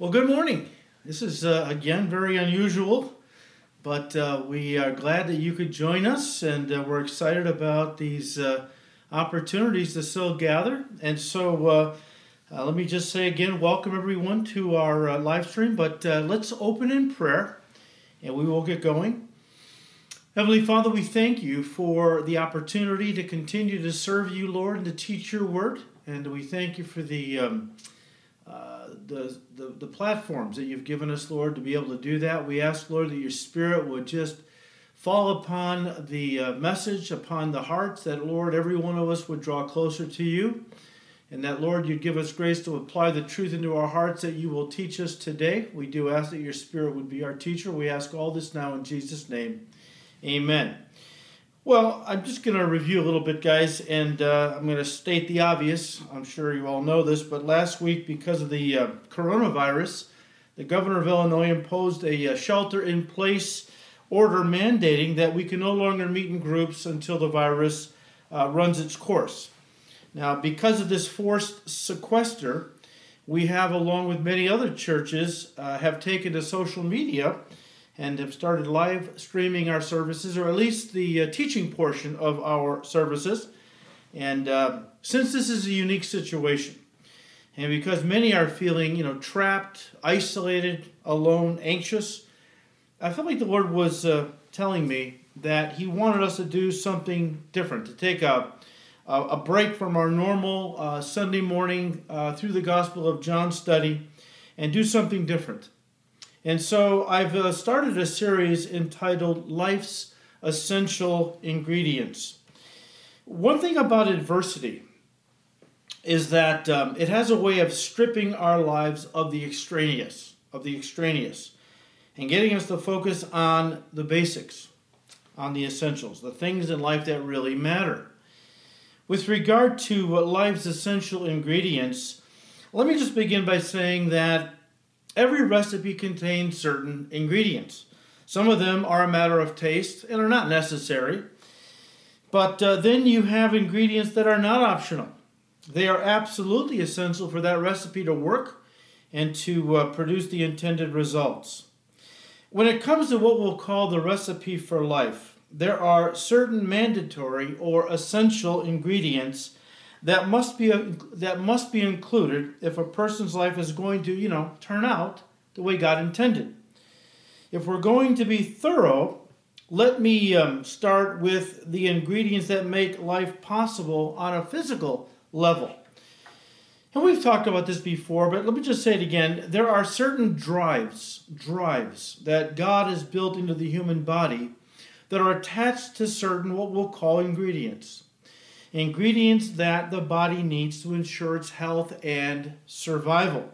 Well, good morning. This is uh, again very unusual, but uh, we are glad that you could join us, and uh, we're excited about these uh, opportunities to still gather. And so, uh, uh, let me just say again, welcome everyone to our live stream. But let's open in prayer, and we will get going. Heavenly Father, we thank you for the opportunity to continue to serve you, Lord, and to teach your word. And we thank you for the um, the, the, the platforms that you've given us, Lord, to be able to do that. We ask, Lord, that your Spirit would just fall upon the uh, message, upon the hearts, that, Lord, every one of us would draw closer to you. And that, Lord, you'd give us grace to apply the truth into our hearts that you will teach us today. We do ask that your Spirit would be our teacher. We ask all this now in Jesus' name. Amen. Well, I'm just going to review a little bit, guys, and uh, I'm going to state the obvious. I'm sure you all know this, but last week, because of the uh, coronavirus, the governor of Illinois imposed a, uh, shelter in place order mandating that we can no longer meet in groups until the virus uh, runs its course. Now, because of this forced sequester, we have, along with many other churches, uh, have taken to social media and have started live streaming our services, or at least the uh, teaching portion of our services. And uh, since this is a unique situation, and because many are feeling, you know, trapped, isolated, alone, anxious, I felt like the Lord was uh, telling me that He wanted us to do something different, to take a a break from our normal uh, Sunday morning uh, through the Gospel of John study, and do something different. And so I've uh, started a series entitled Life's Essential Ingredients. One thing about adversity is that um, it has a way of stripping our lives of the extraneous, of the extraneous, and getting us to focus on the basics, on the essentials, the things in life that really matter. With regard to life's essential ingredients, let me just begin by saying that Every recipe contains certain ingredients. Some of them are a matter of taste and are not necessary. But uh, then you have ingredients that are not optional. They are absolutely essential for that recipe to work and to uh, produce the intended results. When it comes to what we'll call the recipe for life, there are certain mandatory or essential ingredients that must be a, that must be included if a person's life is going to, you know, turn out the way God intended. If we're going to be thorough, let me um, start with the ingredients that make life possible on a physical level. And we've talked about this before, but let me just say it again. There are certain drives, drives that God has built into the human body that are attached to certain what we'll call ingredients ingredients that the body needs to ensure its health and survival.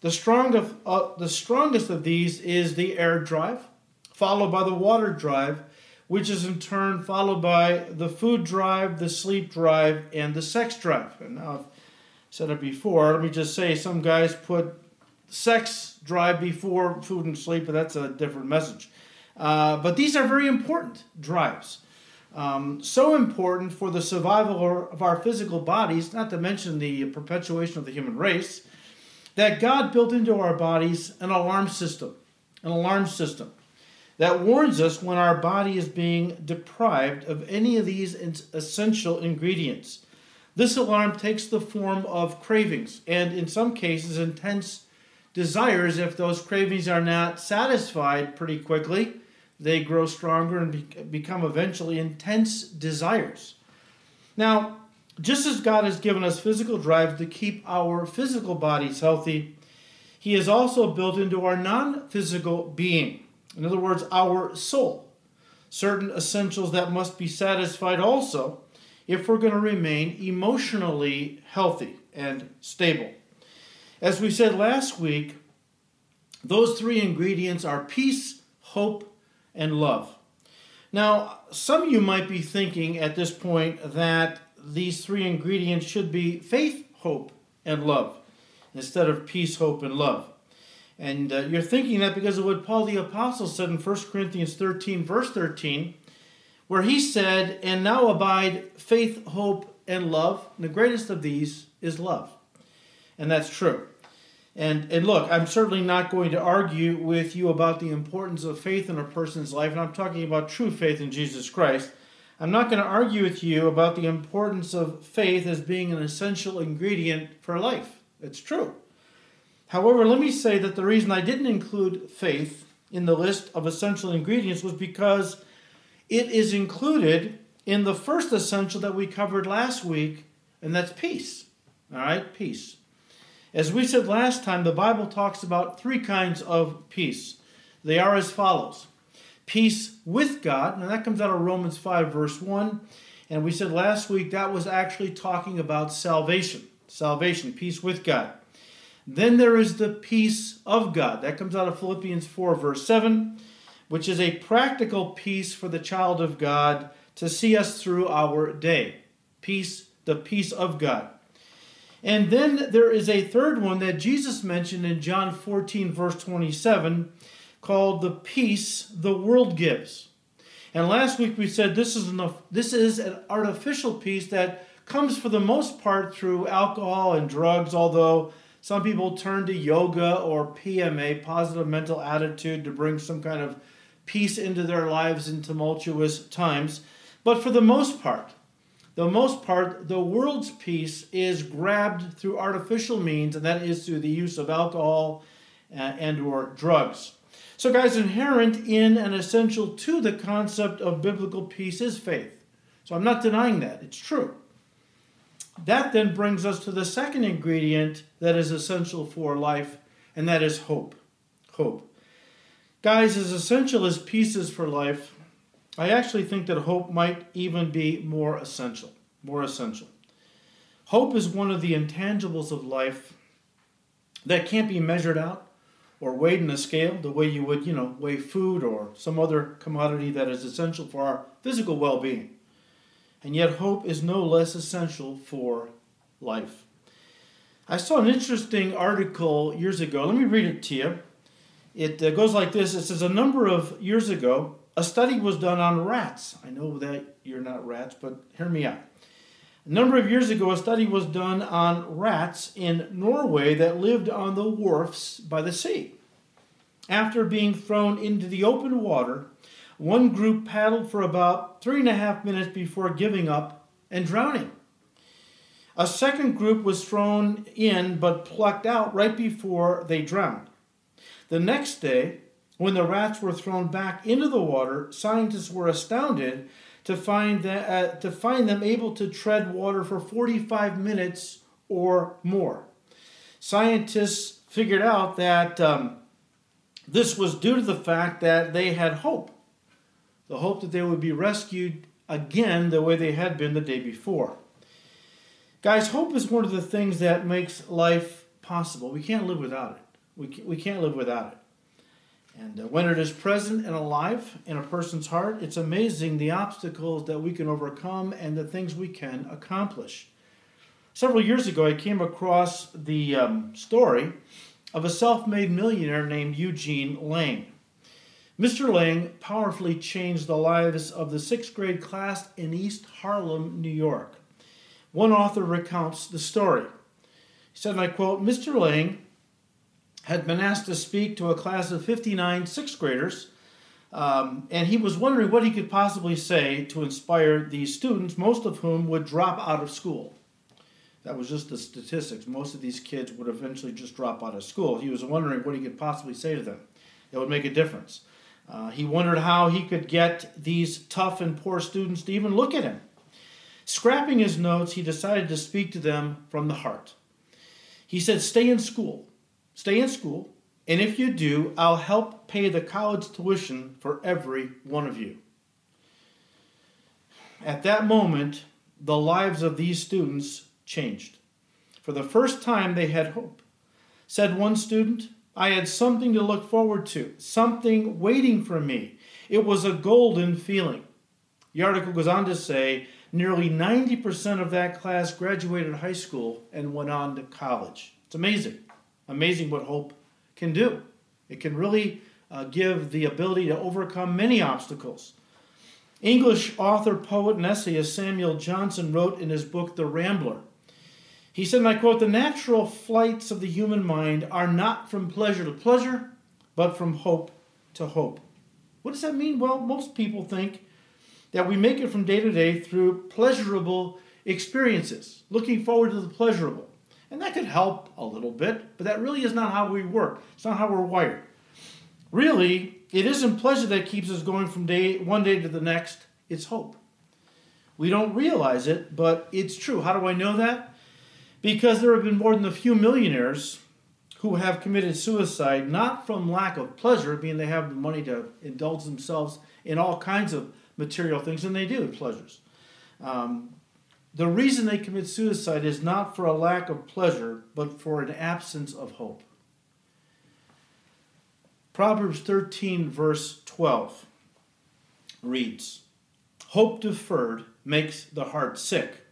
The strongest, uh, the strongest of these is the air drive, followed by the water drive, which is in turn followed by the food drive, the sleep drive, and the sex drive. And now I've said it before. Let me just say some guys put sex drive before food and sleep, but that's a different message. Uh, but these are very important drives um, so important for the survival of our physical bodies, not to mention the perpetuation of the human race, that God built into our bodies an alarm system, an alarm system that warns us when our body is being deprived of any of these essential ingredients. This alarm takes the form of cravings and, in some cases, intense desires if those cravings are not satisfied pretty quickly they grow stronger and be- become eventually intense desires. Now, just as God has given us physical drive to keep our physical bodies healthy, He has also built into our non physical being, in other words, our soul, certain essentials that must be satisfied also if we're going to remain emotionally healthy and stable. As we said last week, those three ingredients are peace, hope, and love. Now, some of you might be thinking at this point that these three ingredients should be faith, hope, and love instead of peace, hope, and love. And uh, you're thinking that because of what Paul the Apostle said in 1 Corinthians 13, verse 13, where he said, And now abide faith, hope, and love. And the greatest of these is love. And that's true. And, and look, I'm certainly not going to argue with you about the importance of faith in a person's life, and I'm talking about true faith in Jesus Christ. I'm not going to argue with you about the importance of faith as being an essential ingredient for life. It's true. However, let me say that the reason I didn't include faith in the list of essential ingredients was because it is included in the first essential that we covered last week, and that's peace. All right, peace. As we said last time, the Bible talks about three kinds of peace. They are as follows peace with God, and that comes out of Romans 5, verse 1. And we said last week that was actually talking about salvation. Salvation, peace with God. Then there is the peace of God. That comes out of Philippians 4, verse 7, which is a practical peace for the child of God to see us through our day. Peace, the peace of God. And then there is a third one that Jesus mentioned in John 14, verse 27, called the peace the world gives. And last week we said this is, an, this is an artificial peace that comes for the most part through alcohol and drugs, although some people turn to yoga or PMA, positive mental attitude, to bring some kind of peace into their lives in tumultuous times. But for the most part, the most part, the world's peace is grabbed through artificial means, and that is through the use of alcohol uh, and or drugs. So, guys, inherent in and essential to the concept of biblical peace is faith. So I'm not denying that; it's true. That then brings us to the second ingredient that is essential for life, and that is hope. Hope. Guys, as essential as peace is for life, I actually think that hope might even be more essential. More essential. Hope is one of the intangibles of life that can't be measured out or weighed in a scale the way you would, you know, weigh food or some other commodity that is essential for our physical well being. And yet, hope is no less essential for life. I saw an interesting article years ago. Let me read it to you. It uh, goes like this It says, A number of years ago, a study was done on rats. I know that you're not rats, but hear me out. A number of years ago, a study was done on rats in Norway that lived on the wharfs by the sea. After being thrown into the open water, one group paddled for about three and a half minutes before giving up and drowning. A second group was thrown in but plucked out right before they drowned. The next day, when the rats were thrown back into the water, scientists were astounded to find, that, uh, to find them able to tread water for 45 minutes or more. Scientists figured out that um, this was due to the fact that they had hope the hope that they would be rescued again the way they had been the day before. Guys, hope is one of the things that makes life possible. We can't live without it. We, we can't live without it. And uh, when it is present and alive in a person's heart, it's amazing the obstacles that we can overcome and the things we can accomplish. Several years ago, I came across the um, story of a self made millionaire named Eugene Lang. Mr. Lang powerfully changed the lives of the sixth grade class in East Harlem, New York. One author recounts the story. He said, and I quote, Mr. Lang had been asked to speak to a class of 59 sixth graders, um, and he was wondering what he could possibly say to inspire these students, most of whom would drop out of school. That was just the statistics. Most of these kids would eventually just drop out of school. He was wondering what he could possibly say to them that would make a difference. Uh, he wondered how he could get these tough and poor students to even look at him. Scrapping his notes, he decided to speak to them from the heart. He said, Stay in school. Stay in school, and if you do, I'll help pay the college tuition for every one of you. At that moment, the lives of these students changed. For the first time, they had hope. Said one student, I had something to look forward to, something waiting for me. It was a golden feeling. The article goes on to say nearly 90% of that class graduated high school and went on to college. It's amazing. Amazing what hope can do. It can really uh, give the ability to overcome many obstacles. English author, poet, and essayist Samuel Johnson wrote in his book, The Rambler He said, and I quote, the natural flights of the human mind are not from pleasure to pleasure, but from hope to hope. What does that mean? Well, most people think that we make it from day to day through pleasurable experiences, looking forward to the pleasurable. And that could help a little bit, but that really is not how we work. It's not how we're wired. Really, it isn't pleasure that keeps us going from day one day to the next, it's hope. We don't realize it, but it's true. How do I know that? Because there have been more than a few millionaires who have committed suicide not from lack of pleasure, being they have the money to indulge themselves in all kinds of material things, and they do pleasures. Um, the reason they commit suicide is not for a lack of pleasure, but for an absence of hope. Proverbs 13, verse 12 reads Hope deferred makes the heart sick.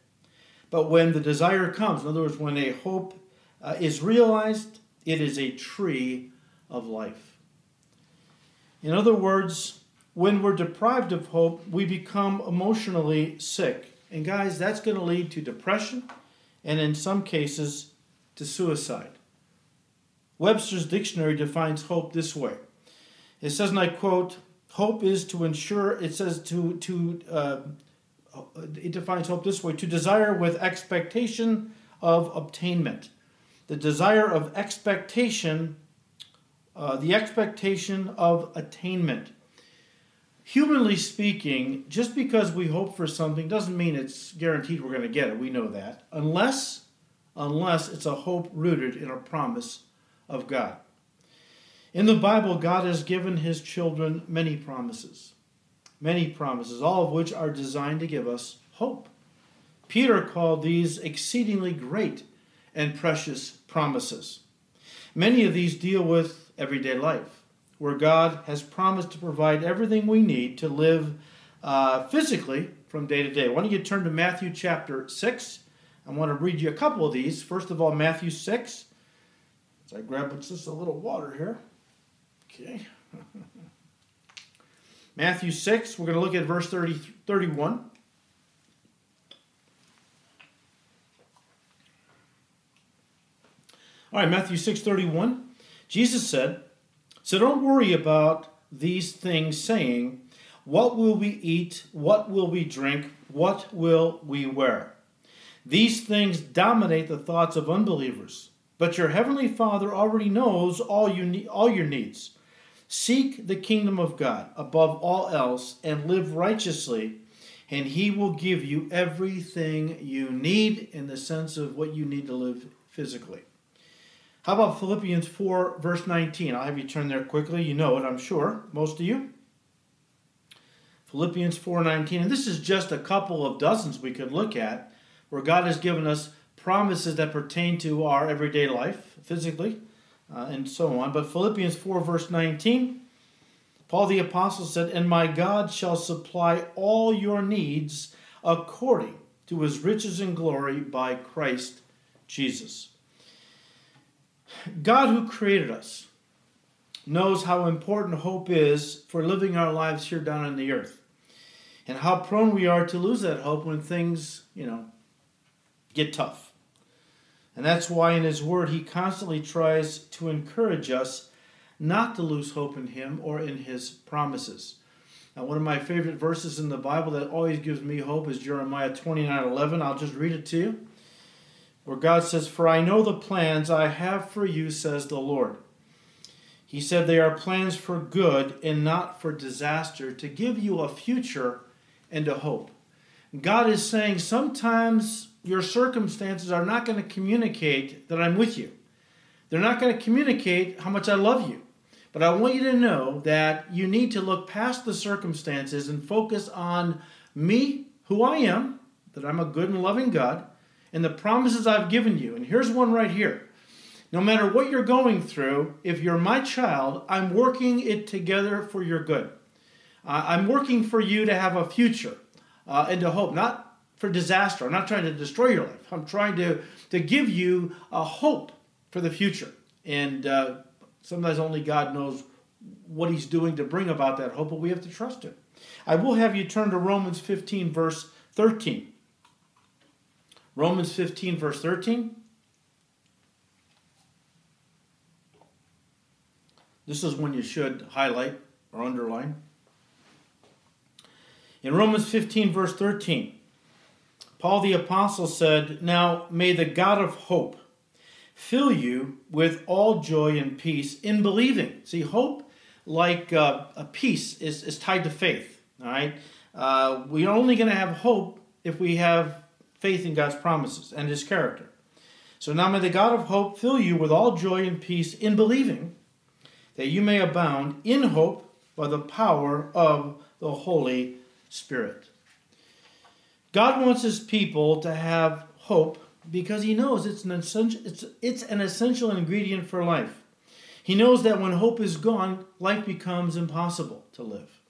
But when the desire comes, in other words, when a hope uh, is realized, it is a tree of life. In other words, when we're deprived of hope, we become emotionally sick. And guys, that's going to lead to depression and in some cases to suicide. Webster's dictionary defines hope this way. It says, and I quote, hope is to ensure, it says to, to uh, it defines hope this way to desire with expectation of obtainment. The desire of expectation, uh, the expectation of attainment. Humanly speaking, just because we hope for something doesn't mean it's guaranteed we're going to get it. We know that. Unless, unless it's a hope rooted in a promise of God. In the Bible, God has given his children many promises many promises, all of which are designed to give us hope. Peter called these exceedingly great and precious promises. Many of these deal with everyday life, where God has promised to provide everything we need to live uh, physically from day to day. Why don't you turn to Matthew chapter 6? I want to read you a couple of these. First of all, Matthew 6. As I grab just a little water here. Okay. Matthew 6, we're going to look at verse 30, 31. All right, Matthew 6, 31. Jesus said, So don't worry about these things, saying, What will we eat? What will we drink? What will we wear? These things dominate the thoughts of unbelievers. But your heavenly Father already knows all, you ne- all your needs. Seek the kingdom of God above all else and live righteously, and He will give you everything you need in the sense of what you need to live physically. How about Philippians 4, verse 19? I'll have you turn there quickly. You know it, I'm sure, most of you. Philippians 4:19 and this is just a couple of dozens we could look at where God has given us promises that pertain to our everyday life physically uh, and so on. But Philippians 4, verse 19, Paul the Apostle said, And my God shall supply all your needs according to his riches and glory by Christ Jesus. God, who created us, knows how important hope is for living our lives here down on the earth and how prone we are to lose that hope when things, you know, get tough. And that's why in His Word He constantly tries to encourage us not to lose hope in Him or in His promises. Now, one of my favorite verses in the Bible that always gives me hope is Jeremiah 29 11. I'll just read it to you. Where God says, For I know the plans I have for you, says the Lord. He said, They are plans for good and not for disaster, to give you a future and a hope. God is saying sometimes your circumstances are not going to communicate that I'm with you. They're not going to communicate how much I love you. But I want you to know that you need to look past the circumstances and focus on me, who I am, that I'm a good and loving God, and the promises I've given you. And here's one right here. No matter what you're going through, if you're my child, I'm working it together for your good. Uh, I'm working for you to have a future uh, and to hope, not for disaster. I'm not trying to destroy your life. I'm trying to, to give you a hope for the future. And uh, sometimes only God knows what He's doing to bring about that hope, but we have to trust Him. I will have you turn to Romans 15, verse 13. Romans 15, verse 13. This is one you should highlight or underline. In Romans 15, verse 13, Paul the Apostle said, Now may the God of hope fill you with all joy and peace in believing. See, hope, like uh, a peace, is, is tied to faith. All right? Uh, we're only going to have hope if we have faith in God's promises and His character. So now may the God of hope fill you with all joy and peace in believing, that you may abound in hope by the power of the Holy Spirit. God wants his people to have hope because he knows it's an essential, it's, it's an essential ingredient for life. He knows that when hope is gone, life becomes impossible to live.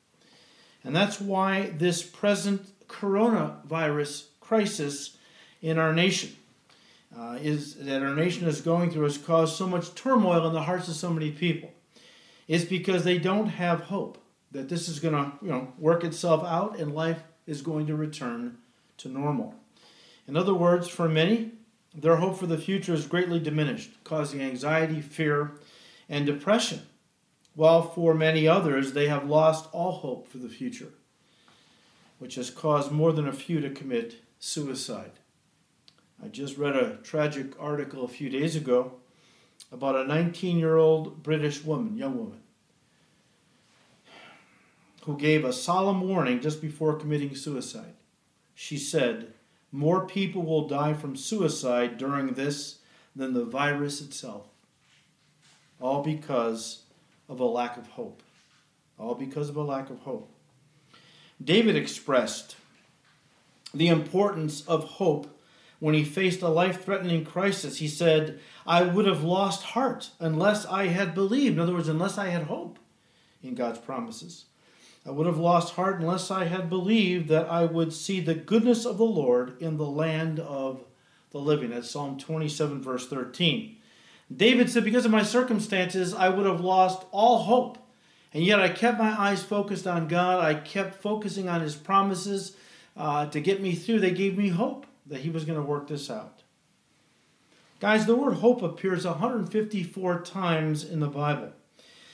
And that's why this present coronavirus crisis in our nation uh, is that our nation is going through has caused so much turmoil in the hearts of so many people. It's because they don't have hope that this is going to you know work itself out and life is going to return to normal. In other words, for many, their hope for the future is greatly diminished, causing anxiety, fear, and depression, while for many others, they have lost all hope for the future, which has caused more than a few to commit suicide. I just read a tragic article a few days ago about a 19 year old British woman, young woman, who gave a solemn warning just before committing suicide. She said, More people will die from suicide during this than the virus itself. All because of a lack of hope. All because of a lack of hope. David expressed the importance of hope when he faced a life threatening crisis. He said, I would have lost heart unless I had believed. In other words, unless I had hope in God's promises. I would have lost heart unless I had believed that I would see the goodness of the Lord in the land of the living. That's Psalm 27, verse 13. David said, Because of my circumstances, I would have lost all hope. And yet I kept my eyes focused on God. I kept focusing on His promises uh, to get me through. They gave me hope that He was going to work this out. Guys, the word hope appears 154 times in the Bible.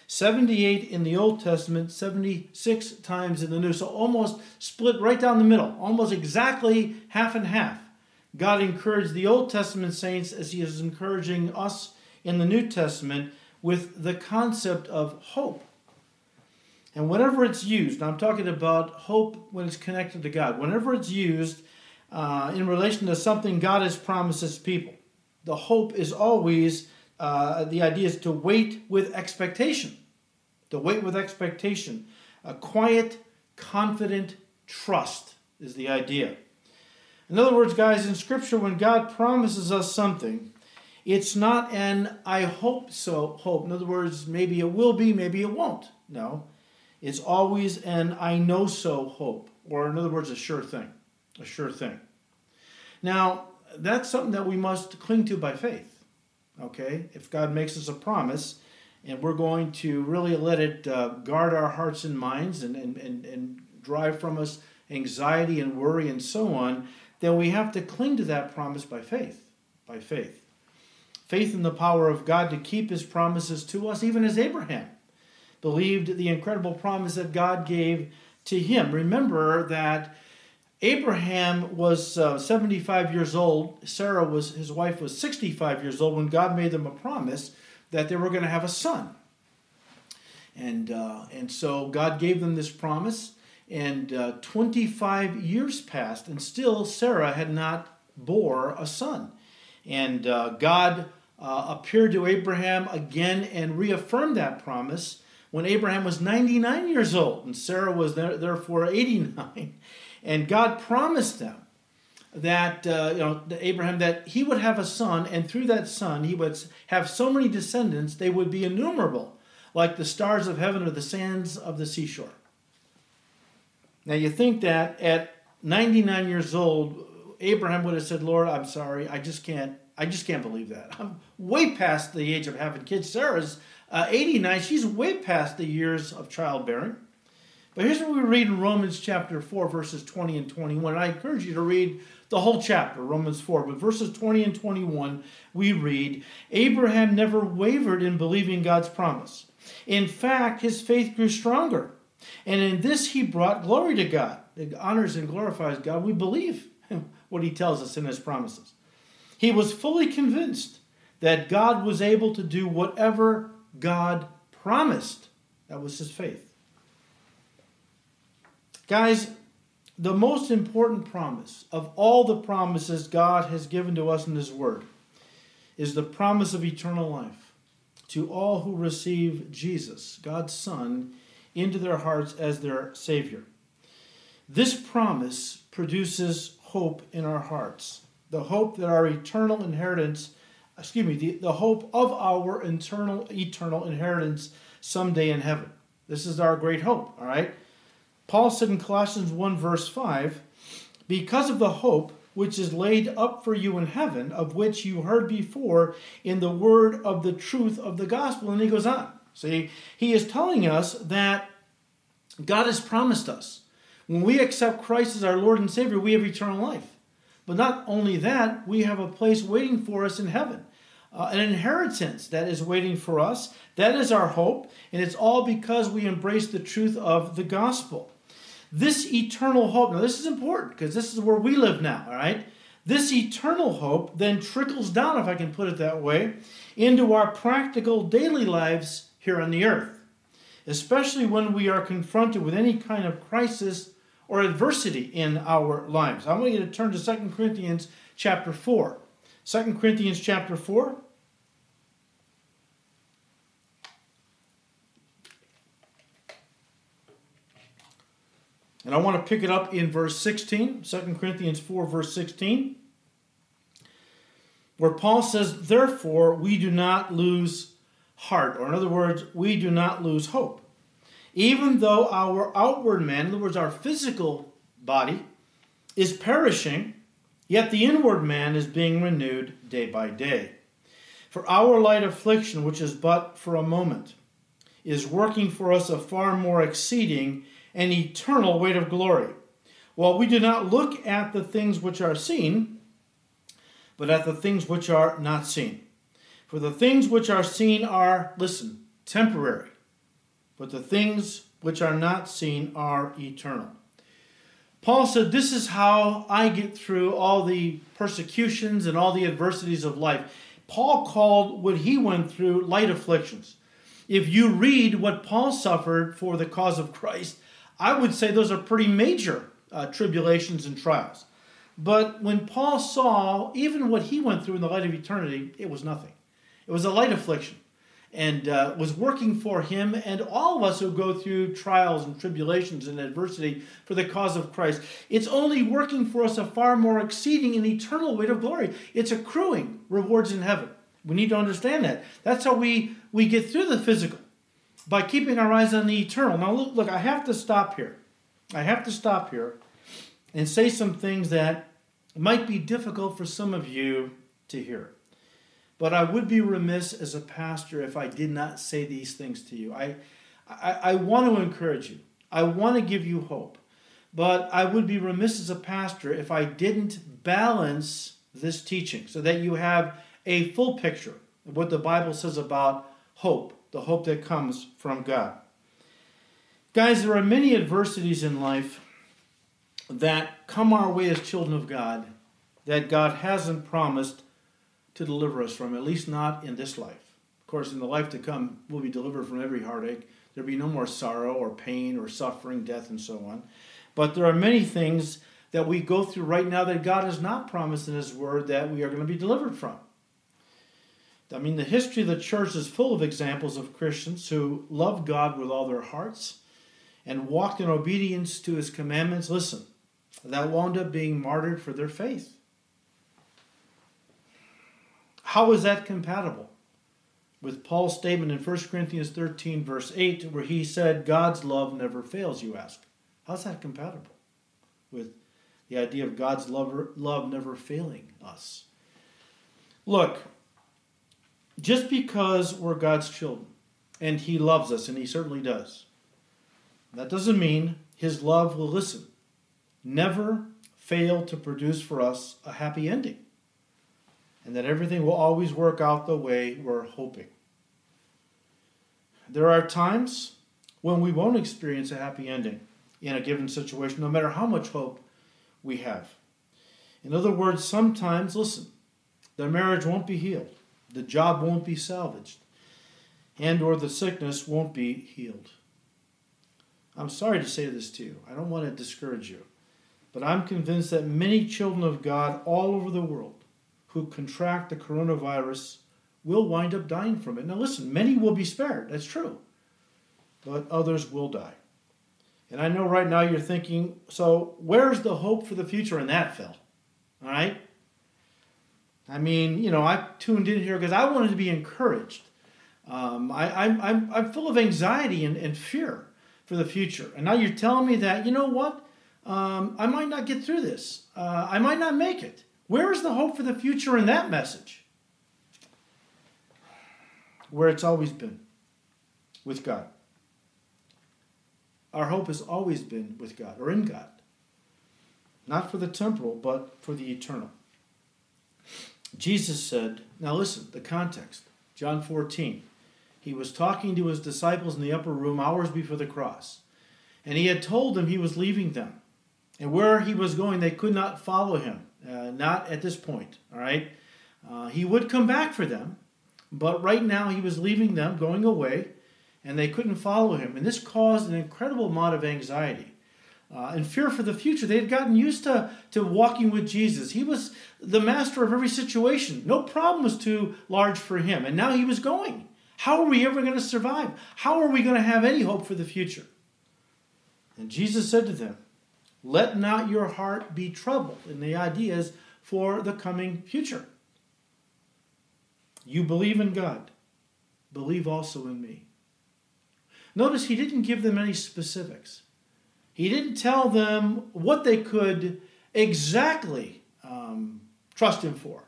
78 in the Old Testament, 76 times in the New. So almost split right down the middle, almost exactly half and half. God encouraged the Old Testament saints as He is encouraging us in the New Testament with the concept of hope. And whenever it's used, I'm talking about hope when it's connected to God, whenever it's used uh, in relation to something God has promised His people, the hope is always, uh, the idea is to wait with expectation to wait with expectation. A quiet, confident trust is the idea. In other words, guys, in Scripture, when God promises us something, it's not an I hope so hope. In other words, maybe it will be, maybe it won't. No. It's always an I know so hope, or in other words, a sure thing. A sure thing. Now, that's something that we must cling to by faith. Okay? If God makes us a promise, and we're going to really let it uh, guard our hearts and minds and, and, and, and drive from us anxiety and worry and so on, then we have to cling to that promise by faith. By faith. Faith in the power of God to keep his promises to us, even as Abraham believed the incredible promise that God gave to him. Remember that Abraham was uh, 75 years old, Sarah was his wife was 65 years old when God made them a promise that they were going to have a son. And, uh, and so God gave them this promise, and uh, 25 years passed, and still Sarah had not bore a son. And uh, God uh, appeared to Abraham again and reaffirmed that promise when Abraham was 99 years old, and Sarah was there, therefore 89. And God promised them that uh, you know Abraham that he would have a son, and through that son he would have so many descendants they would be innumerable, like the stars of heaven or the sands of the seashore. Now you think that at 99 years old, Abraham would have said, "Lord, I'm sorry, I just can't, I just can't believe that. I'm way past the age of having kids. Sarah's uh, 89; she's way past the years of childbearing." But here's what we read in Romans chapter 4, verses 20 and 21. I encourage you to read the whole chapter, Romans 4. But verses 20 and 21, we read Abraham never wavered in believing God's promise. In fact, his faith grew stronger. And in this he brought glory to God. It honors and glorifies God. We believe what he tells us in his promises. He was fully convinced that God was able to do whatever God promised. That was his faith. Guys, the most important promise of all the promises God has given to us in His Word is the promise of eternal life to all who receive Jesus, God's Son, into their hearts as their Savior. This promise produces hope in our hearts, the hope that our eternal inheritance, excuse me, the, the hope of our eternal, eternal inheritance someday in heaven. This is our great hope, all right? Paul said in Colossians 1, verse 5, because of the hope which is laid up for you in heaven, of which you heard before in the word of the truth of the gospel. And he goes on. See, he is telling us that God has promised us. When we accept Christ as our Lord and Savior, we have eternal life. But not only that, we have a place waiting for us in heaven, uh, an inheritance that is waiting for us. That is our hope, and it's all because we embrace the truth of the gospel. This eternal hope, now this is important because this is where we live now, all right? This eternal hope then trickles down, if I can put it that way, into our practical daily lives here on the earth, especially when we are confronted with any kind of crisis or adversity in our lives. I want you to turn to 2 Corinthians chapter 4. 2 Corinthians chapter 4. And I want to pick it up in verse 16, 2 Corinthians 4, verse 16, where Paul says, Therefore, we do not lose heart, or in other words, we do not lose hope. Even though our outward man, in other words, our physical body, is perishing, yet the inward man is being renewed day by day. For our light affliction, which is but for a moment, is working for us a far more exceeding and eternal weight of glory. While we do not look at the things which are seen, but at the things which are not seen. For the things which are seen are, listen, temporary, but the things which are not seen are eternal. Paul said, This is how I get through all the persecutions and all the adversities of life. Paul called what he went through light afflictions. If you read what Paul suffered for the cause of Christ, I would say those are pretty major uh, tribulations and trials. But when Paul saw even what he went through in the light of eternity, it was nothing. It was a light affliction and uh, was working for him and all of us who go through trials and tribulations and adversity for the cause of Christ. It's only working for us a far more exceeding and eternal weight of glory. It's accruing rewards in heaven. We need to understand that. That's how we, we get through the physical by keeping our eyes on the eternal. Now, look, look, I have to stop here. I have to stop here and say some things that might be difficult for some of you to hear. But I would be remiss as a pastor if I did not say these things to you. I, I, I want to encourage you, I want to give you hope. But I would be remiss as a pastor if I didn't balance this teaching so that you have a full picture of what the Bible says about hope the hope that comes from God. Guys, there are many adversities in life that come our way as children of God that God hasn't promised to deliver us from, at least not in this life. Of course, in the life to come, we'll be delivered from every heartache. There'll be no more sorrow or pain or suffering, death, and so on. But there are many things that we go through right now that God has not promised in His Word that we are going to be delivered from. I mean, the history of the church is full of examples of Christians who loved God with all their hearts and walked in obedience to his commandments. Listen, that wound up being martyred for their faith. How is that compatible with Paul's statement in 1 Corinthians 13, verse 8, where he said, God's love never fails, you ask? How's that compatible with the idea of God's love, love never failing us? Look, just because we're God's children, and He loves us, and He certainly does, That doesn't mean his love will listen. Never fail to produce for us a happy ending. And that everything will always work out the way we're hoping. There are times when we won't experience a happy ending in a given situation, no matter how much hope we have. In other words, sometimes, listen, the marriage won't be healed, the job won't be salvaged, and or the sickness won't be healed. I'm sorry to say this to you. I don't want to discourage you. But I'm convinced that many children of God all over the world who contract the coronavirus will wind up dying from it. Now, listen, many will be spared. That's true. But others will die. And I know right now you're thinking, so where's the hope for the future in that, Phil? All right? I mean, you know, I tuned in here because I wanted to be encouraged. Um, I, am I'm, I'm full of anxiety and, and fear for the future. And now you're telling me that, you know what? Um, I might not get through this. Uh, I might not make it. Where is the hope for the future in that message? Where it's always been with God. Our hope has always been with God or in God. Not for the temporal, but for the eternal. Jesus said, now listen, the context. John 14. He was talking to his disciples in the upper room hours before the cross. And he had told them he was leaving them. And where he was going, they could not follow him. Uh, not at this point, all right? Uh, he would come back for them, but right now he was leaving them, going away, and they couldn't follow him. And this caused an incredible amount of anxiety uh, and fear for the future. They had gotten used to, to walking with Jesus. He was the master of every situation. No problem was too large for him. And now he was going. How are we ever going to survive? How are we going to have any hope for the future? And Jesus said to them, Let not your heart be troubled. And the idea is for the coming future. You believe in God, believe also in me. Notice he didn't give them any specifics. He didn't tell them what they could exactly um, trust him for.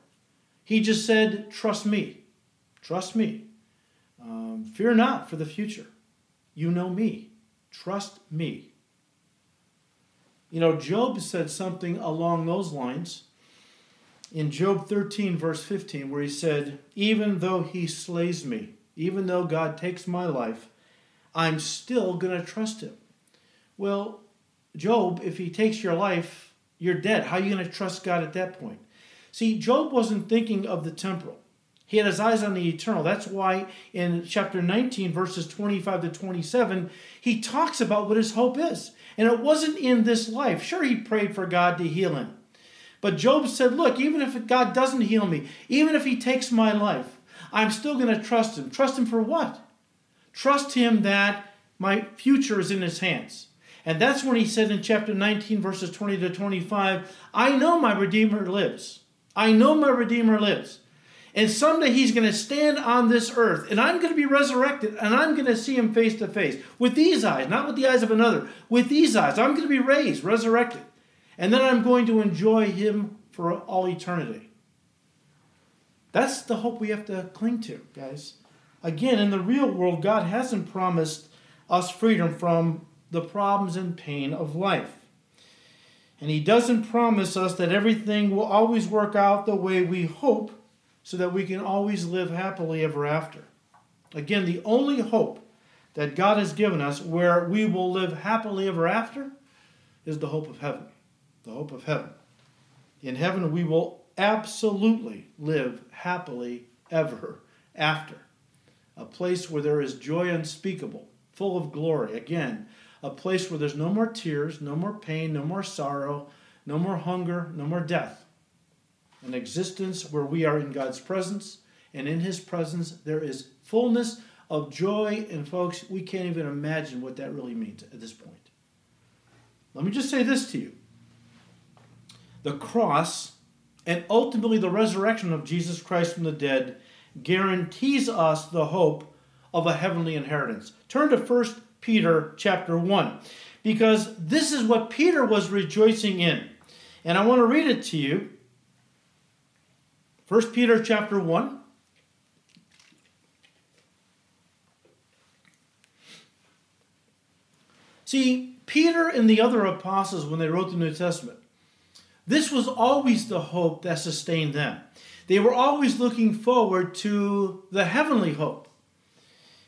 He just said, Trust me. Trust me. Um, fear not for the future. You know me. Trust me. You know, Job said something along those lines in Job 13, verse 15, where he said, Even though he slays me, even though God takes my life, I'm still going to trust him. Well, Job, if he takes your life, you're dead. How are you going to trust God at that point? See, Job wasn't thinking of the temporal. He had his eyes on the eternal. That's why in chapter 19, verses 25 to 27, he talks about what his hope is. And it wasn't in this life. Sure, he prayed for God to heal him. But Job said, Look, even if God doesn't heal me, even if he takes my life, I'm still going to trust him. Trust him for what? Trust him that my future is in his hands. And that's when he said in chapter 19, verses 20 to 25, I know my Redeemer lives. I know my Redeemer lives. And someday he's going to stand on this earth, and I'm going to be resurrected, and I'm going to see him face to face with these eyes, not with the eyes of another, with these eyes. I'm going to be raised, resurrected. And then I'm going to enjoy him for all eternity. That's the hope we have to cling to, guys. Again, in the real world, God hasn't promised us freedom from the problems and pain of life. And He doesn't promise us that everything will always work out the way we hope so that we can always live happily ever after. Again, the only hope that God has given us where we will live happily ever after is the hope of heaven. The hope of heaven. In heaven, we will absolutely live happily ever after. A place where there is joy unspeakable, full of glory. Again, a place where there's no more tears, no more pain, no more sorrow, no more hunger, no more death an existence where we are in God's presence, and in His presence there is fullness of joy. And folks, we can't even imagine what that really means at this point. Let me just say this to you the cross and ultimately the resurrection of Jesus Christ from the dead guarantees us the hope of a heavenly inheritance. Turn to 1 Peter chapter 1 because this is what Peter was rejoicing in. And I want to read it to you 1 Peter chapter 1. See, Peter and the other apostles, when they wrote the New Testament, this was always the hope that sustained them. They were always looking forward to the heavenly hope.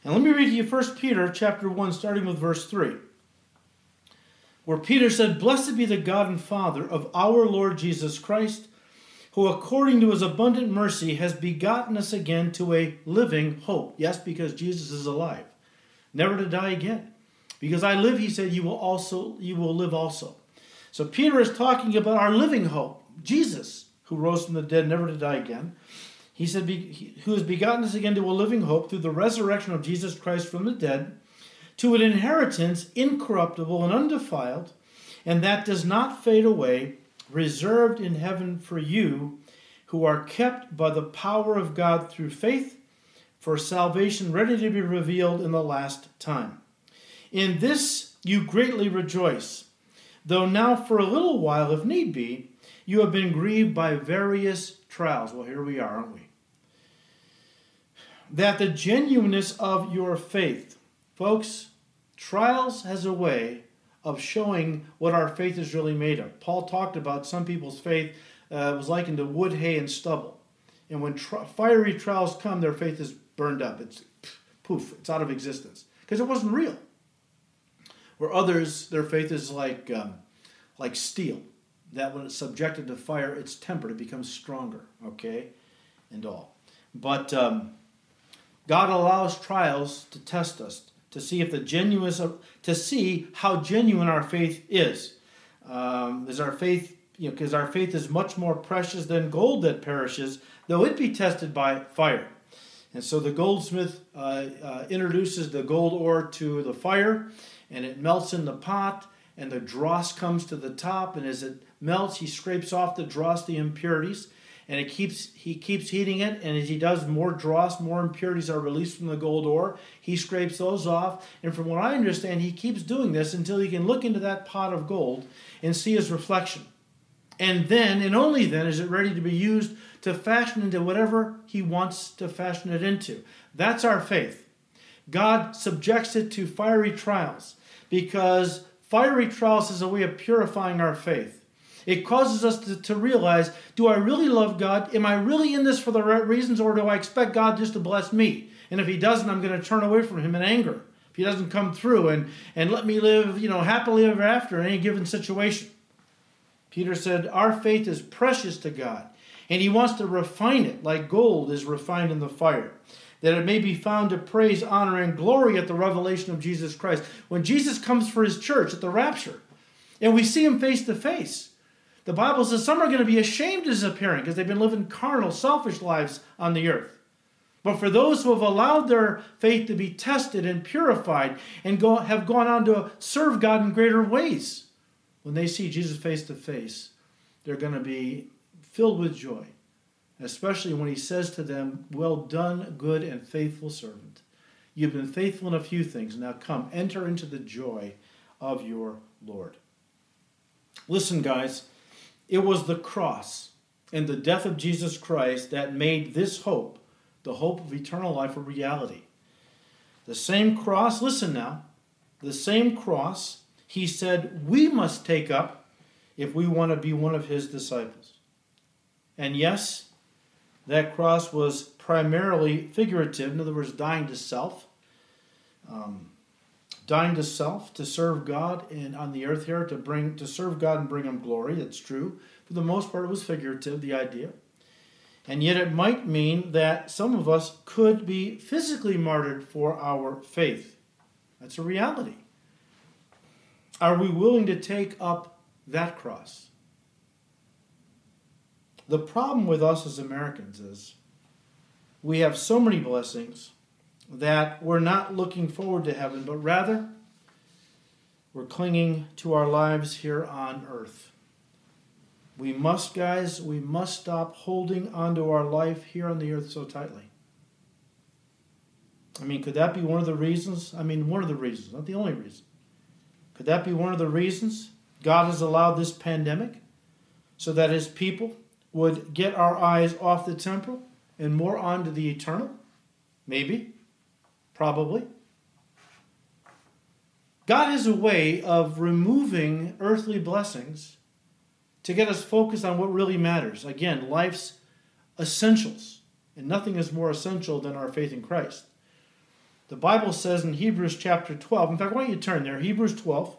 And let me read to you 1 Peter chapter 1, starting with verse 3, where Peter said, Blessed be the God and Father of our Lord Jesus Christ, who according to his abundant mercy has begotten us again to a living hope. Yes, because Jesus is alive, never to die again. Because I live, he said, you will also you will live also. So Peter is talking about our living hope, Jesus, who rose from the dead, never to die again. He said, who has begotten us again to a living hope through the resurrection of Jesus Christ from the dead, to an inheritance incorruptible and undefiled, and that does not fade away, reserved in heaven for you, who are kept by the power of God through faith, for salvation ready to be revealed in the last time. In this you greatly rejoice, though now for a little while, if need be, you have been grieved by various trials. Well, here we are, aren't we? That the genuineness of your faith, folks, trials has a way of showing what our faith is really made of. Paul talked about some people's faith uh, was likened to wood, hay, and stubble. And when tri- fiery trials come, their faith is burned up. It's poof, it's out of existence because it wasn't real or others, their faith is like, um, like steel, that when it's subjected to fire, it's tempered, it becomes stronger, okay, and all. But um, God allows trials to test us, to see if the genuineness of, to see how genuine our faith is. Um, is our faith, you know, because our faith is much more precious than gold that perishes, though it be tested by fire. And so the goldsmith uh, uh, introduces the gold ore to the fire, and it melts in the pot, and the dross comes to the top, and as it melts, he scrapes off the dross, the impurities, and it keeps he keeps heating it, and as he does, more dross, more impurities are released from the gold ore. He scrapes those off, and from what I understand, he keeps doing this until he can look into that pot of gold and see his reflection. And then, and only then, is it ready to be used to fashion into whatever he wants to fashion it into. That's our faith. God subjects it to fiery trials because fiery trials is a way of purifying our faith. It causes us to, to, realize do I really love God? Am I really in this for the right reasons, or do I expect God just to bless me? And if He doesn't, I'm going to turn away from Him in anger. If He doesn't come through and, and let me live, you know, happily ever after in any given situation. Peter said, Our faith is precious to God, and He wants to refine it like gold is refined in the fire that it may be found to praise, honor, and glory at the revelation of Jesus Christ. When Jesus comes for his church at the rapture, and we see him face to face, the Bible says some are going to be ashamed of his appearing because they've been living carnal, selfish lives on the earth. But for those who have allowed their faith to be tested and purified and go, have gone on to serve God in greater ways, when they see Jesus face to face, they're going to be filled with joy especially when he says to them, Well done, good and faithful servant. You've been faithful in a few things. Now come, enter into the joy of your Lord. Listen, guys, it was the cross and the death of Jesus Christ that made this hope, the hope of eternal life, a reality. The same cross, listen now, the same cross he said we must take up if we want to be one of his disciples. And yes, that cross was primarily figurative, in other words, dying to self. Um, dying to self to serve God and on the earth here to bring to serve God and bring him glory. That's true. For the most part it was figurative, the idea. And yet it might mean that some of us could be physically martyred for our faith. That's a reality. Are we willing to take up that cross? The problem with us as Americans is we have so many blessings that we're not looking forward to heaven, but rather we're clinging to our lives here on earth. We must, guys, we must stop holding onto our life here on the earth so tightly. I mean, could that be one of the reasons? I mean, one of the reasons, not the only reason. Could that be one of the reasons God has allowed this pandemic so that his people would get our eyes off the temporal and more onto the eternal? Maybe. Probably. God has a way of removing earthly blessings to get us focused on what really matters. Again, life's essentials. And nothing is more essential than our faith in Christ. The Bible says in Hebrews chapter 12, in fact, why don't you turn there? Hebrews 12.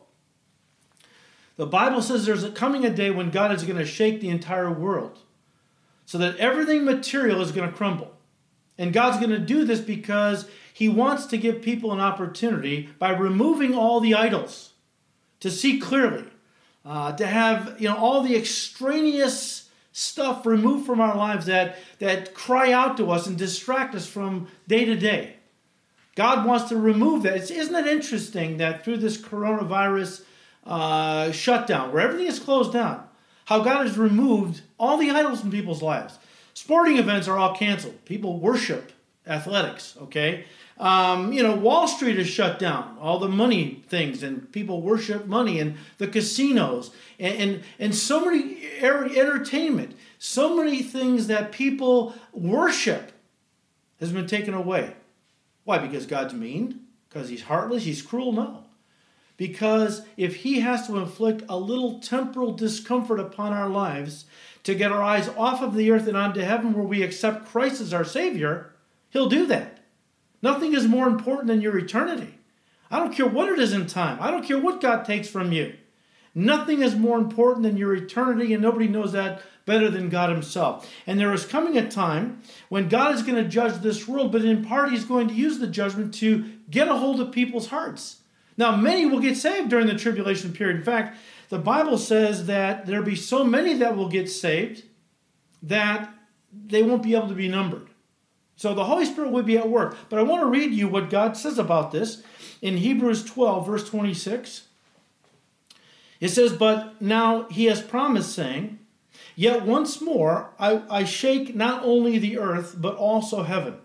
The Bible says there's a, coming a day when God is going to shake the entire world so that everything material is going to crumble. And God's going to do this because He wants to give people an opportunity by removing all the idols to see clearly, uh, to have you know all the extraneous stuff removed from our lives that that cry out to us and distract us from day to day. God wants to remove that. It's, isn't it interesting that through this coronavirus uh, shutdown, where everything is closed down, how God has removed all the idols from people's lives? Sporting events are all canceled. People worship athletics, okay? Um, you know, Wall Street is shut down, all the money things, and people worship money, and the casinos, and, and, and so many er, entertainment, so many things that people worship has been taken away. Why? Because God's mean? Because he's heartless? He's cruel? No. Because if he has to inflict a little temporal discomfort upon our lives to get our eyes off of the earth and onto heaven where we accept Christ as our Savior, He'll do that. Nothing is more important than your eternity. I don't care what it is in time, I don't care what God takes from you. Nothing is more important than your eternity, and nobody knows that better than God Himself. And there is coming a time when God is going to judge this world, but in part He's going to use the judgment to get a hold of people's hearts. Now, many will get saved during the tribulation period. In fact, the Bible says that there will be so many that will get saved that they won't be able to be numbered. So the Holy Spirit will be at work. But I want to read you what God says about this in Hebrews 12, verse 26. It says, But now he has promised, saying, Yet once more I, I shake not only the earth, but also heaven.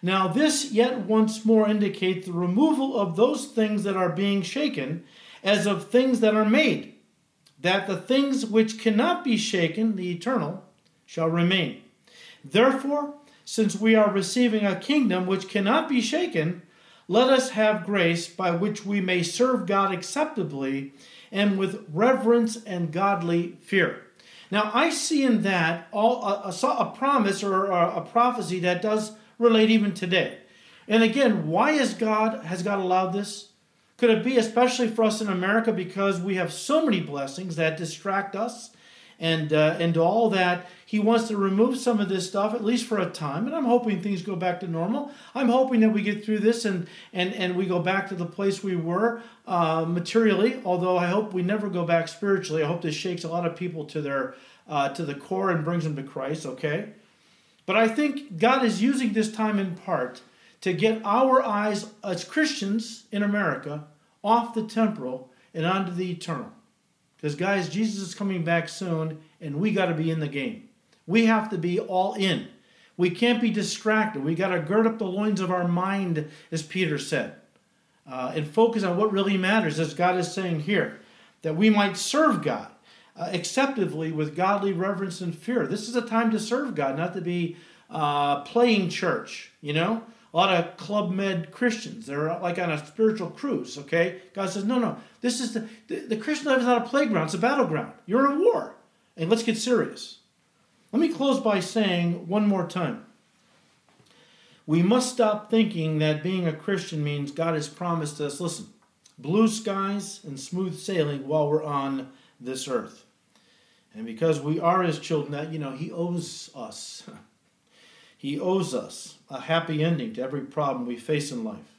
Now, this yet once more indicates the removal of those things that are being shaken as of things that are made, that the things which cannot be shaken, the eternal, shall remain. Therefore, since we are receiving a kingdom which cannot be shaken, let us have grace by which we may serve God acceptably and with reverence and godly fear. Now, I see in that all a, a, a promise or a, a prophecy that does relate even today. And again, why is God has God allowed this? Could it be especially for us in America because we have so many blessings that distract us and uh, and all that he wants to remove some of this stuff at least for a time and i'm hoping things go back to normal i'm hoping that we get through this and and and we go back to the place we were uh, materially although i hope we never go back spiritually i hope this shakes a lot of people to their uh, to the core and brings them to christ okay but I think God is using this time in part to get our eyes as Christians in America off the temporal and onto the eternal. Because, guys, Jesus is coming back soon, and we got to be in the game. We have to be all in. We can't be distracted. We got to gird up the loins of our mind, as Peter said, uh, and focus on what really matters, as God is saying here, that we might serve God uh, acceptably with godly reverence and fear. This is a time to serve God, not to be uh, playing church, you know? A lot of club med Christians, they're like on a spiritual cruise, okay? God says, no, no, this is the, the, the Christian life is not a playground, it's a battleground. You're in a war. And let's get serious. Let me close by saying one more time. We must stop thinking that being a Christian means God has promised us, listen, blue skies and smooth sailing while we're on this earth. And because we are his children, that you know, he owes us. he owes us a happy ending to every problem we face in life.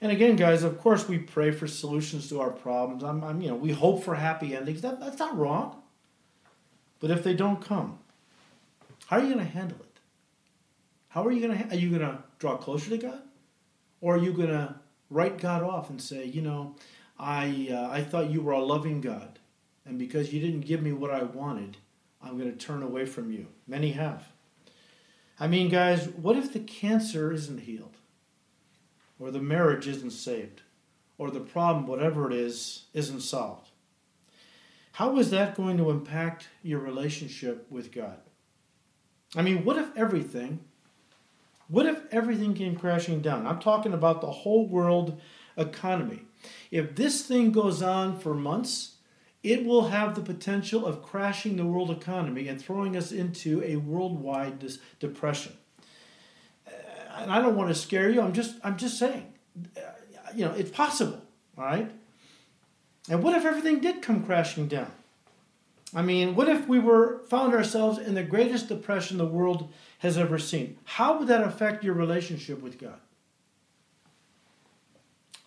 And again, guys, of course, we pray for solutions to our problems. I'm, I'm you know, we hope for happy endings. That, that's not wrong. But if they don't come, how are you going to handle it? How are you going to? Are you going to draw closer to God, or are you going to write God off and say, you know, I uh, I thought you were a loving God, and because you didn't give me what I wanted, I'm going to turn away from you. Many have. I mean, guys, what if the cancer isn't healed? Or the marriage isn't saved? Or the problem, whatever it is, isn't solved? How is that going to impact your relationship with God? I mean, what if everything, what if everything came crashing down? I'm talking about the whole world economy. If this thing goes on for months, it will have the potential of crashing the world economy and throwing us into a worldwide depression. Uh, and I don't want to scare you. I'm just I'm just saying, uh, you know, it's possible. All right. And what if everything did come crashing down? I mean, what if we were found ourselves in the greatest depression the world has ever seen? How would that affect your relationship with God?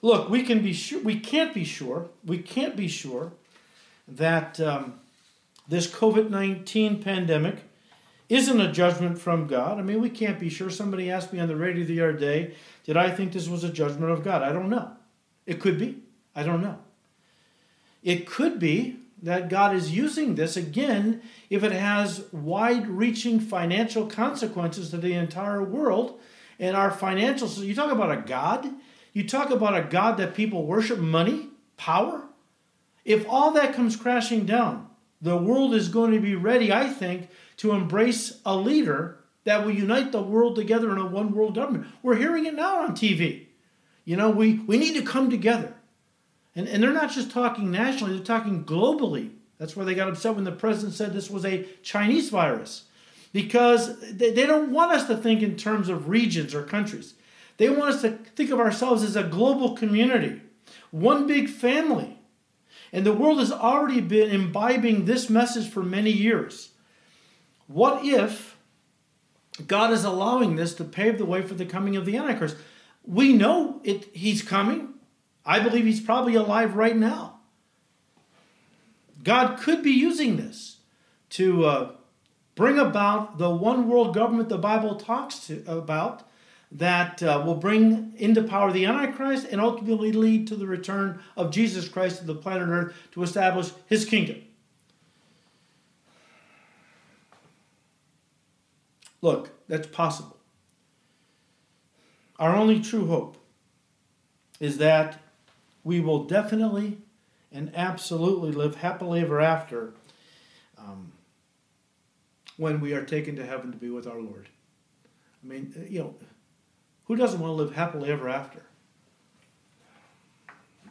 Look, we can be sure. We can't be sure. We can't be sure that um, this COVID nineteen pandemic isn't a judgment from God. I mean, we can't be sure. Somebody asked me on the radio the other day, "Did I think this was a judgment of God?" I don't know. It could be. I don't know. It could be that God is using this again if it has wide reaching financial consequences to the entire world and our financial. You talk about a God, you talk about a God that people worship money, power. If all that comes crashing down, the world is going to be ready, I think, to embrace a leader that will unite the world together in a one world government. We're hearing it now on TV. You know, we, we need to come together. And, and they're not just talking nationally, they're talking globally. That's why they got upset when the president said this was a Chinese virus. Because they, they don't want us to think in terms of regions or countries. They want us to think of ourselves as a global community, one big family. And the world has already been imbibing this message for many years. What if God is allowing this to pave the way for the coming of the Antichrist? We know it, he's coming. I believe he's probably alive right now. God could be using this to uh, bring about the one world government the Bible talks to, about that uh, will bring into power the Antichrist and ultimately lead to the return of Jesus Christ to the planet Earth to establish his kingdom. Look, that's possible. Our only true hope is that we will definitely and absolutely live happily ever after um, when we are taken to heaven to be with our Lord. I mean, uh, you know, who doesn't want to live happily ever after?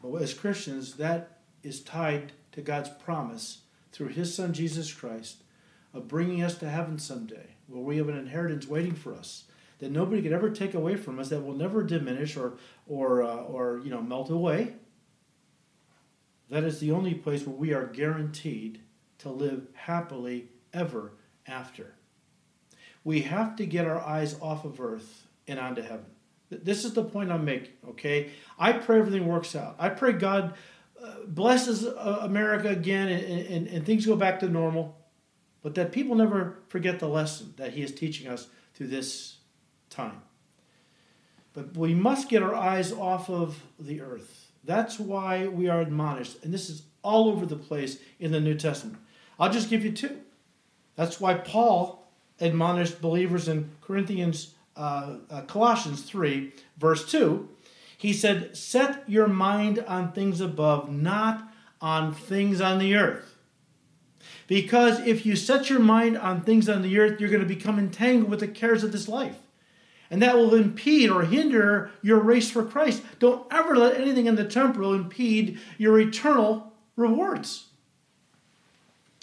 But as Christians, that is tied to God's promise through His Son Jesus Christ of bringing us to heaven someday, where we have an inheritance waiting for us that nobody could ever take away from us, that will never diminish or or uh, or you know melt away. That is the only place where we are guaranteed to live happily ever after. We have to get our eyes off of earth and onto heaven. This is the point I'm making, okay? I pray everything works out. I pray God uh, blesses uh, America again and, and, and things go back to normal, but that people never forget the lesson that He is teaching us through this time. But we must get our eyes off of the earth that's why we are admonished. And this is all over the place in the New Testament. I'll just give you two. That's why Paul admonished believers in Corinthians, uh, uh, Colossians 3, verse 2. He said, Set your mind on things above, not on things on the earth. Because if you set your mind on things on the earth, you're going to become entangled with the cares of this life and that will impede or hinder your race for Christ. Don't ever let anything in the temporal impede your eternal rewards.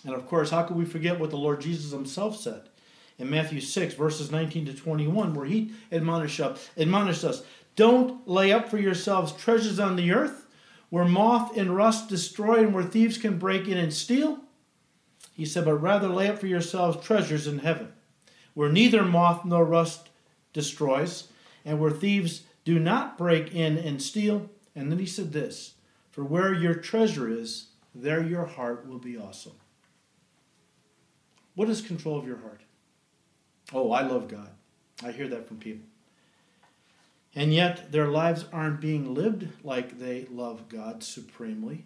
And of course, how could we forget what the Lord Jesus himself said in Matthew 6, verses 19 to 21, where he admonished, admonished us Don't lay up for yourselves treasures on the earth, where moth and rust destroy and where thieves can break in and steal. He said, But rather lay up for yourselves treasures in heaven, where neither moth nor rust destroys, and where thieves do not break in and steal. And then he said this For where your treasure is, there your heart will be also. What is control of your heart? Oh, I love God. I hear that from people. And yet their lives aren't being lived like they love God supremely.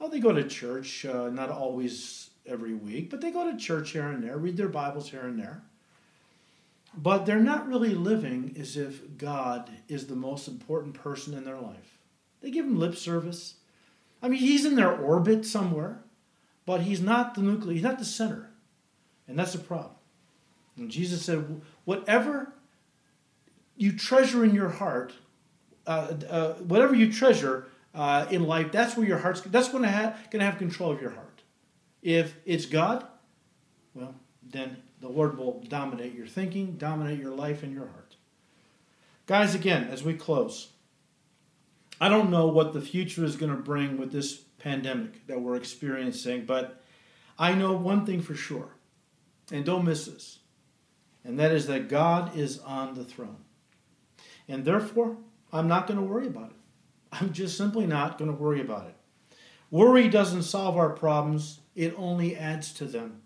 Oh, they go to church, uh, not always every week, but they go to church here and there, read their Bibles here and there. But they're not really living as if God is the most important person in their life. They give him lip service. I mean, he's in their orbit somewhere, but he's not the nucleus, he's not the center. And that's the problem. And Jesus said, whatever you treasure in your heart, uh, uh, whatever you treasure, uh, in life, that's where your heart's that's going to have going to have control of your heart. If it's God, well, then the Lord will dominate your thinking, dominate your life and your heart. Guys, again, as we close, I don't know what the future is going to bring with this pandemic that we're experiencing, but I know one thing for sure, and don't miss this, and that is that God is on the throne. And therefore, I'm not going to worry about it. I'm just simply not going to worry about it. Worry doesn't solve our problems, it only adds to them.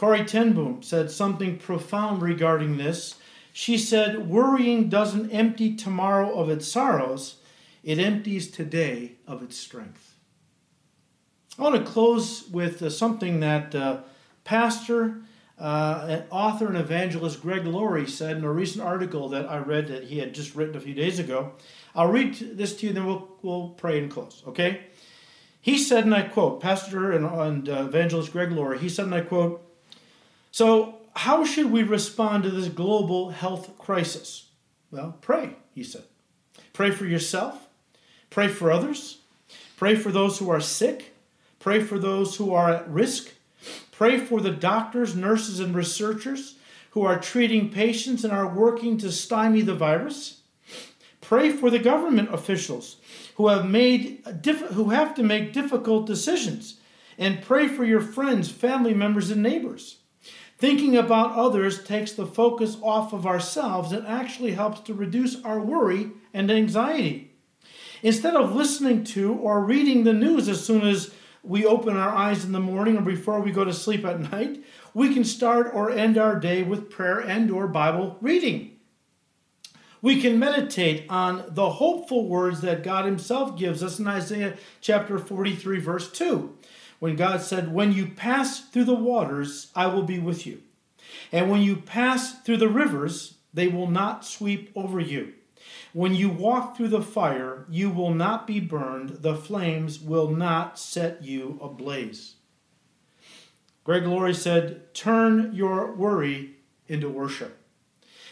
Corrie ten Boom said something profound regarding this. She said, Worrying doesn't empty tomorrow of its sorrows, it empties today of its strength. I want to close with uh, something that uh, Pastor, uh, author, and evangelist Greg Laurie said in a recent article that I read that he had just written a few days ago. I'll read this to you, then we'll, we'll pray and close, okay? He said, and I quote, Pastor and, and uh, evangelist Greg Laurie, he said, and I quote, So, how should we respond to this global health crisis? Well, pray, he said. Pray for yourself, pray for others, pray for those who are sick, pray for those who are at risk, pray for the doctors, nurses, and researchers who are treating patients and are working to stymie the virus. Pray for the government officials who have made who have to make difficult decisions and pray for your friends, family members and neighbors. Thinking about others takes the focus off of ourselves and actually helps to reduce our worry and anxiety. Instead of listening to or reading the news as soon as we open our eyes in the morning or before we go to sleep at night, we can start or end our day with prayer and or Bible reading we can meditate on the hopeful words that God Himself gives us in Isaiah chapter 43, verse 2, when God said, When you pass through the waters, I will be with you. And when you pass through the rivers, they will not sweep over you. When you walk through the fire, you will not be burned, the flames will not set you ablaze. Greg Laurie said, Turn your worry into worship.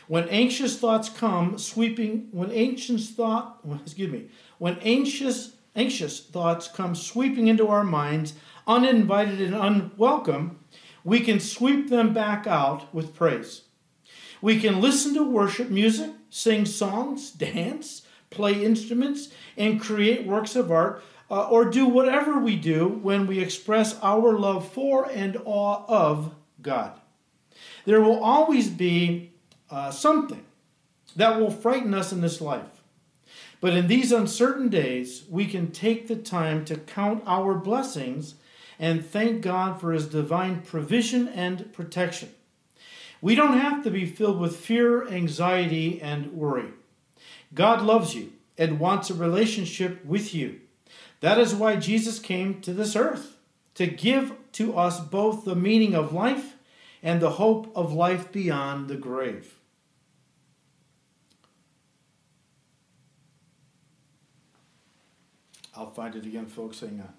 When anxious thoughts come sweeping, when anxious thought, excuse me, when anxious anxious thoughts come sweeping into our minds, uninvited and unwelcome, we can sweep them back out with praise. We can listen to worship music, sing songs, dance, play instruments, and create works of art, uh, or do whatever we do when we express our love for and awe of God. There will always be uh, something that will frighten us in this life. But in these uncertain days, we can take the time to count our blessings and thank God for His divine provision and protection. We don't have to be filled with fear, anxiety, and worry. God loves you and wants a relationship with you. That is why Jesus came to this earth to give to us both the meaning of life and the hope of life beyond the grave. I'll find it again, folks. Hang on.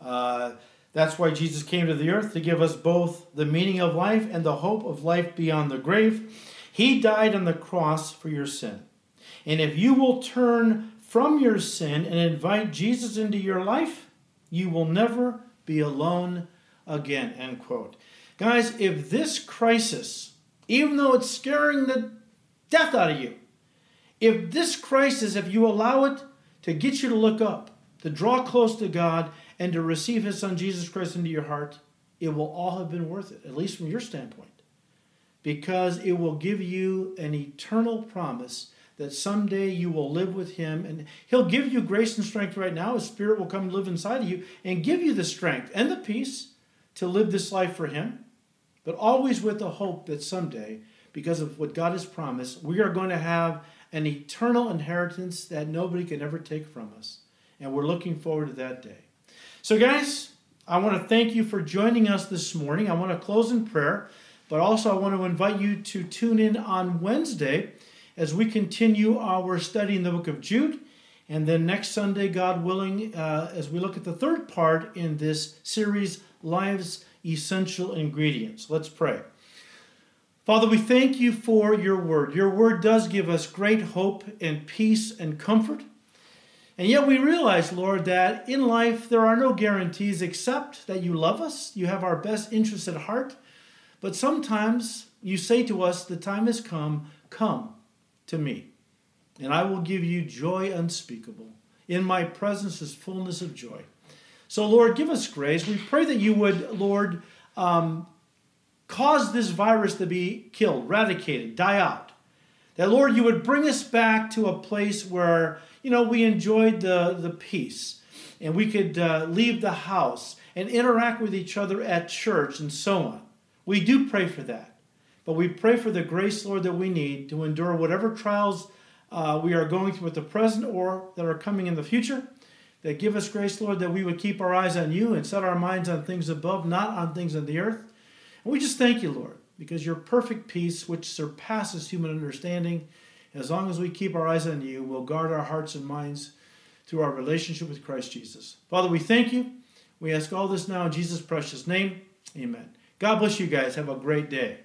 Uh, that's why Jesus came to the earth to give us both the meaning of life and the hope of life beyond the grave. He died on the cross for your sin. And if you will turn from your sin and invite Jesus into your life, you will never be alone again. End quote. Guys, if this crisis, even though it's scaring the death out of you, if this crisis, if you allow it to get you to look up, to draw close to God, and to receive His Son Jesus Christ into your heart, it will all have been worth it, at least from your standpoint. Because it will give you an eternal promise that someday you will live with Him, and He'll give you grace and strength right now. His Spirit will come live inside of you and give you the strength and the peace to live this life for Him, but always with the hope that someday, because of what God has promised, we are going to have an eternal inheritance that nobody can ever take from us. And we're looking forward to that day. So, guys, I want to thank you for joining us this morning. I want to close in prayer, but also I want to invite you to tune in on Wednesday as we continue our study in the book of Jude. And then next Sunday, God willing, uh, as we look at the third part in this series, Life's Essential Ingredients. Let's pray. Father, we thank you for your word. Your word does give us great hope and peace and comfort. And yet we realize, Lord, that in life there are no guarantees except that you love us, you have our best interests at heart. But sometimes you say to us, The time has come, come to me, and I will give you joy unspeakable. In my presence is fullness of joy. So, Lord, give us grace. We pray that you would, Lord, um, cause this virus to be killed, eradicated, die out. That, Lord, you would bring us back to a place where, you know, we enjoyed the, the peace and we could uh, leave the house and interact with each other at church and so on. We do pray for that. But we pray for the grace, Lord, that we need to endure whatever trials uh, we are going through at the present or that are coming in the future. That give us grace, Lord, that we would keep our eyes on you and set our minds on things above, not on things on the earth. And we just thank you, Lord, because your perfect peace, which surpasses human understanding, as long as we keep our eyes on you, we'll guard our hearts and minds through our relationship with Christ Jesus. Father, we thank you. We ask all this now in Jesus' precious name. Amen. God bless you guys. Have a great day.